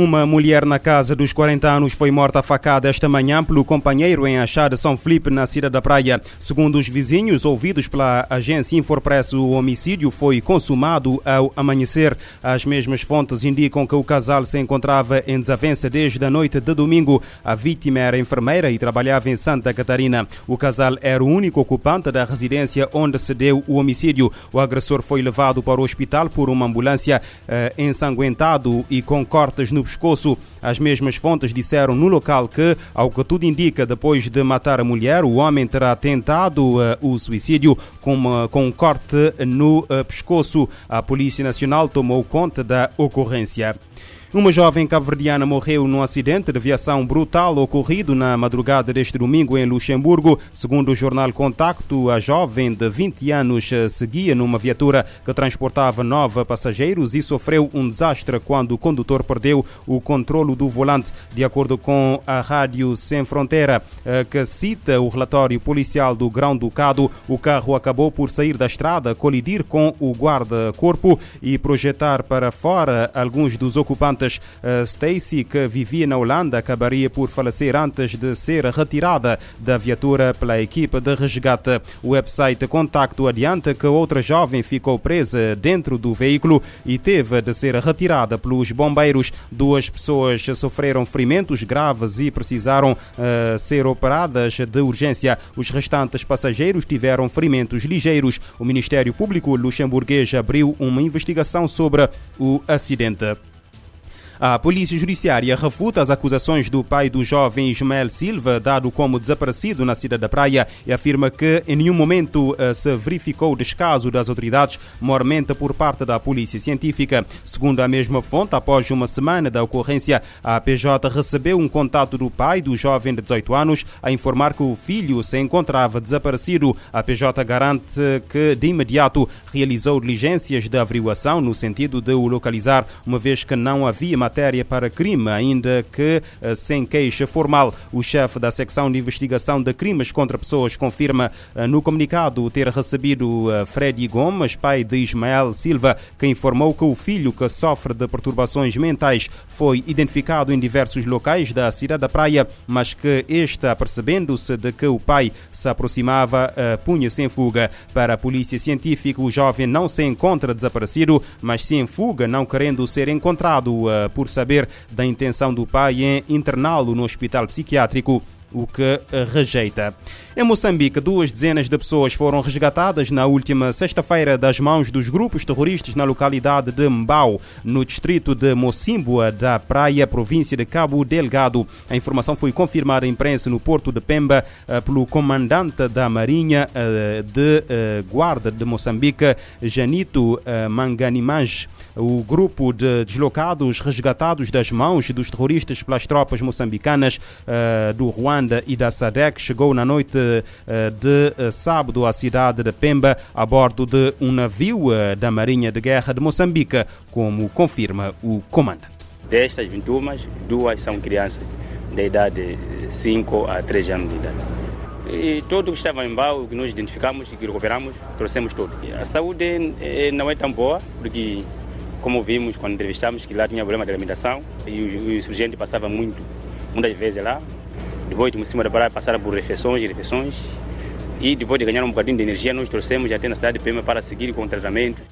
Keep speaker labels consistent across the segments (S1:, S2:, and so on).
S1: Uma mulher na casa dos 40 anos foi morta a facada esta manhã pelo companheiro em Achá de São Felipe, na cidade da Praia. Segundo os vizinhos ouvidos pela agência Infopress, o homicídio foi consumado ao amanhecer. As mesmas fontes indicam que o casal se encontrava em desavença desde a noite de domingo. A vítima era enfermeira e trabalhava em Santa Catarina. O casal era o único ocupante da residência onde se deu o homicídio. O agressor foi levado para o hospital por uma ambulância eh, ensanguentado e com cortes no pescoço. As mesmas fontes disseram no local que, ao que tudo indica, depois de matar a mulher, o homem terá tentado uh, o suicídio com, uma, com um corte no uh, pescoço. A Polícia Nacional tomou conta da ocorrência. Uma jovem cabo-verdiana morreu num acidente de viação brutal ocorrido na madrugada deste domingo em Luxemburgo. Segundo o jornal Contacto, a jovem de 20 anos seguia numa viatura que transportava nove passageiros e sofreu um desastre quando o condutor perdeu o controlo do volante. De acordo com a Rádio Sem Fronteira, eh, que cita o relatório policial do Grão-Ducado, o carro acabou por sair da estrada, colidir com o guarda-corpo e projetar para fora alguns dos ocupantes antes. Stacy, que vivia na Holanda, acabaria por falecer antes de ser retirada da viatura pela equipe de resgate. O website Contacto adianta que outra jovem ficou presa dentro do veículo e teve de ser retirada pelos bombeiros. Duas pessoas sofreram ferimentos graves e precisaram uh, ser operadas de urgência. Os restantes passageiros tiveram ferimentos ligeiros. O Ministério Público luxemburguês abriu uma investigação sobre o acidente. A Polícia Judiciária refuta as acusações do pai do jovem Ismael Silva, dado como desaparecido na cidade da Praia, e afirma que em nenhum momento uh, se verificou descaso das autoridades, mormente por parte da Polícia Científica. Segundo a mesma fonte, após uma semana da ocorrência, a PJ recebeu um contato do pai do jovem de 18 anos a informar que o filho se encontrava desaparecido. A PJ garante que de imediato realizou diligências de averiguação no sentido de o localizar, uma vez que não havia matéria para crime, ainda que eh, sem queixa formal. O chefe da secção de investigação de crimes contra pessoas confirma eh, no comunicado ter recebido eh, Freddy Gomes, pai de Ismael Silva, que informou que o filho que sofre de perturbações mentais foi identificado em diversos locais da cidade da Praia, mas que este, apercebendo-se de que o pai se aproximava, punha-se em fuga. Para a polícia científica, o jovem não se encontra desaparecido, mas se em fuga, não querendo ser encontrado por saber da intenção do pai em interná-lo no hospital psiquiátrico o que rejeita. Em Moçambique, duas dezenas de pessoas foram resgatadas na última sexta-feira das mãos dos grupos terroristas na localidade de Mbau, no distrito de Mocimboa, da Praia, província de Cabo Delgado. A informação foi confirmada à imprensa no porto de Pemba eh, pelo comandante da Marinha eh, de eh, Guarda de Moçambique, Janito Manganimaj. O grupo de deslocados resgatados das mãos dos terroristas pelas tropas moçambicanas do Ruanda e da SADEC chegou na noite de sábado à cidade de Pemba a bordo de um navio da Marinha de Guerra de Moçambique, como confirma o comandante.
S2: Destas 21, duas são crianças da idade de 5 a 13 anos de idade. E todo que estava em que nós identificamos e que recuperamos, trouxemos tudo. A saúde não é tão boa, porque, como vimos quando entrevistamos, que lá tinha problema de alimentação e o, o insurgente passava muito, muitas vezes lá. Depois de cima da praia passaram por refeições e refeições. E depois de ganhar um bocadinho de energia, nós trouxemos até na cidade de Pema para seguir com o tratamento.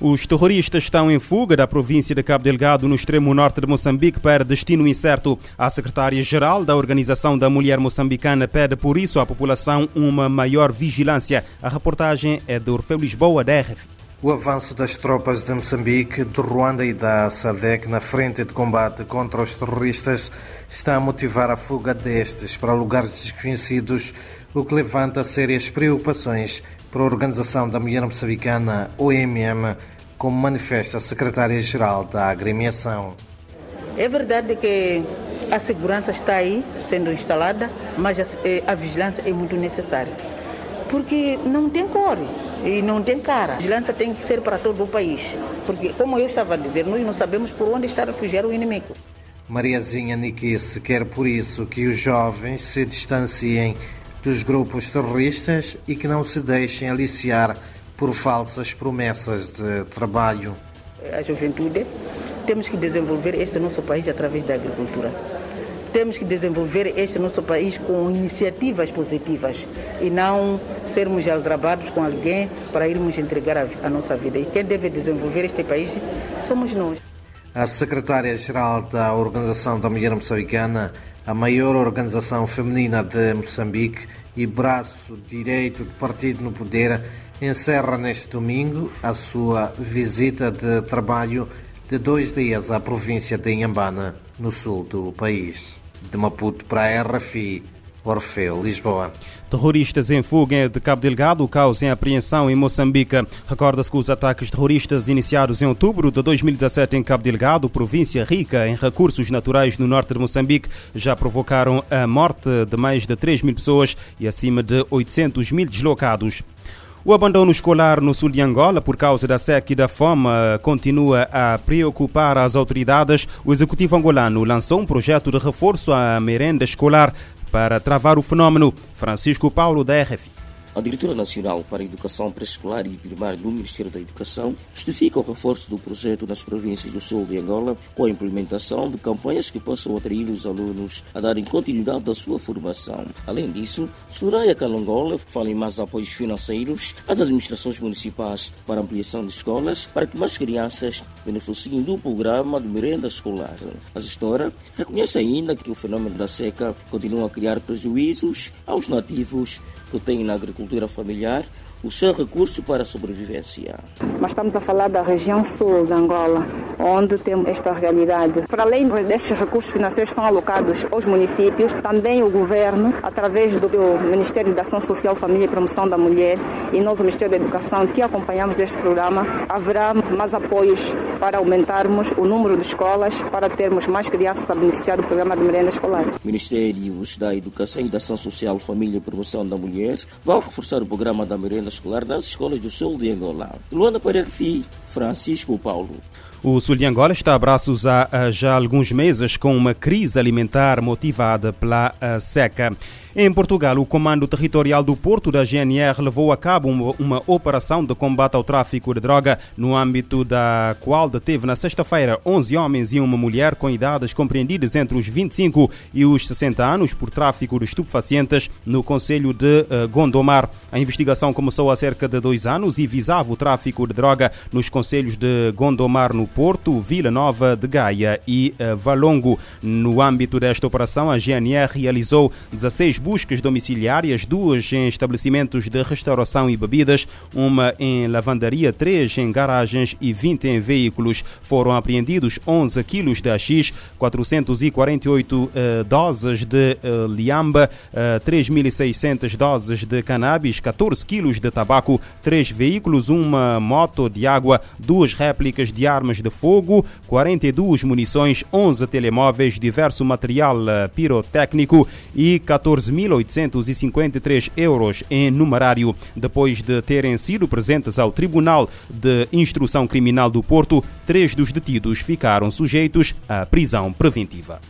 S1: Os terroristas estão em fuga da província de Cabo Delgado, no extremo norte de Moçambique, para destino incerto. A secretária-geral da Organização da Mulher Moçambicana pede, por isso, à população uma maior vigilância. A reportagem é de Orfeu Lisboa, da RF.
S3: O avanço das tropas de Moçambique, de Ruanda e da SADEC na frente de combate contra os terroristas está a motivar a fuga destes para lugares desconhecidos, o que levanta sérias preocupações para a Organização da Mulher Moçambicana, OMM, como manifesta a secretária-geral da agremiação.
S4: É verdade que a segurança está aí sendo instalada, mas a, a vigilância é muito necessária. Porque não tem cor e não tem cara. A vigilância tem que ser para todo o país. Porque, como eu estava a dizer, nós não sabemos por onde está a refugiar o inimigo.
S3: Mariazinha Niquice quer por isso que os jovens se distanciem dos grupos terroristas e que não se deixem aliciar por falsas promessas de trabalho.
S4: A juventude temos que desenvolver este nosso país através da agricultura. Temos que desenvolver este nosso país com iniciativas positivas e não sermos aldrabados com alguém para irmos entregar a, a nossa vida. E quem deve desenvolver este país somos nós.
S3: A secretária-geral da Organização da Mulher Moçambicana, a maior organização feminina de Moçambique e braço direito do partido no poder, encerra neste domingo a sua visita de trabalho de dois dias à província de Inhambana, no sul do país. De Maputo para a RFI, Orfeu, Lisboa.
S1: Terroristas em fuga de Cabo Delgado causam apreensão em Moçambique. Recorda-se que os ataques terroristas iniciados em outubro de 2017 em Cabo Delgado, província rica em recursos naturais no norte de Moçambique, já provocaram a morte de mais de 3 mil pessoas e acima de 800 mil deslocados. O abandono escolar no sul de Angola por causa da seca e da fome continua a preocupar as autoridades. O executivo angolano lançou um projeto de reforço à merenda escolar para travar o fenômeno. Francisco Paulo, da RFI.
S5: A Diretora Nacional para a Educação Pré-Escolar e Primária do Ministério da Educação justifica o reforço do projeto nas províncias do sul de Angola com a implementação de campanhas que possam atrair os alunos a darem continuidade à sua formação. Além disso, Soraya Calongola fala em mais apoios financeiros às administrações municipais para ampliação de escolas para que mais crianças beneficiem do programa de merenda escolar. A gestora reconhece ainda que o fenômeno da seca continua a criar prejuízos aos nativos que têm na agricultura familiar o seu recurso para sobrevivência.
S6: Mas estamos a falar da região sul de Angola, onde temos esta realidade. Para além destes recursos financeiros que são alocados aos municípios, também o governo, através do Ministério da Ação Social, Família e Promoção da Mulher e nós, o Ministério da Educação, que acompanhamos este programa, haverá mais apoios para aumentarmos o número de escolas, para termos mais crianças a beneficiar do programa de merenda escolar.
S5: Ministérios da Educação e da Ação Social, Família e Promoção da Mulher vão reforçar o programa da merenda escolar nas escolas do sul de Angola. Luanda para RFI, Francisco Paulo.
S1: O sul de Angola está a braços há já alguns meses com uma crise alimentar motivada pela seca. Em Portugal, o Comando Territorial do Porto da GNR levou a cabo uma, uma, operação de combate ao tráfico de droga, no âmbito da qual deteve na sexta-feira 11 homens e uma mulher com idades compreendidas entre os 25 e os 60 anos por tráfico de estupefacientes no Conselho de Gondomar. A investigação começou há cerca de dois anos e visava o tráfico de droga nos conselhos de Gondomar, no Porto, Vila Nova de Gaia e uh, Valongo. No âmbito desta operação, a GNR realizou 16 buscas domiciliárias, duas em estabelecimentos de restauração e bebidas, uma em lavandaria, três em garagens e 20 em veículos. Foram apreendidos 11 quilos de AX, 448 uh, doses de uh, liamba, uh, 3.600 doses de cannabis, 14 quilos de tabaco, três veículos, uma moto de água, duas réplicas de armas de fogo, 42 munições, 11 telemóveis, diverso material pirotécnico e 14 1.853 euros em numerário. Depois de terem sido presentes ao Tribunal de Instrução Criminal do Porto, três dos detidos ficaram sujeitos à prisão preventiva.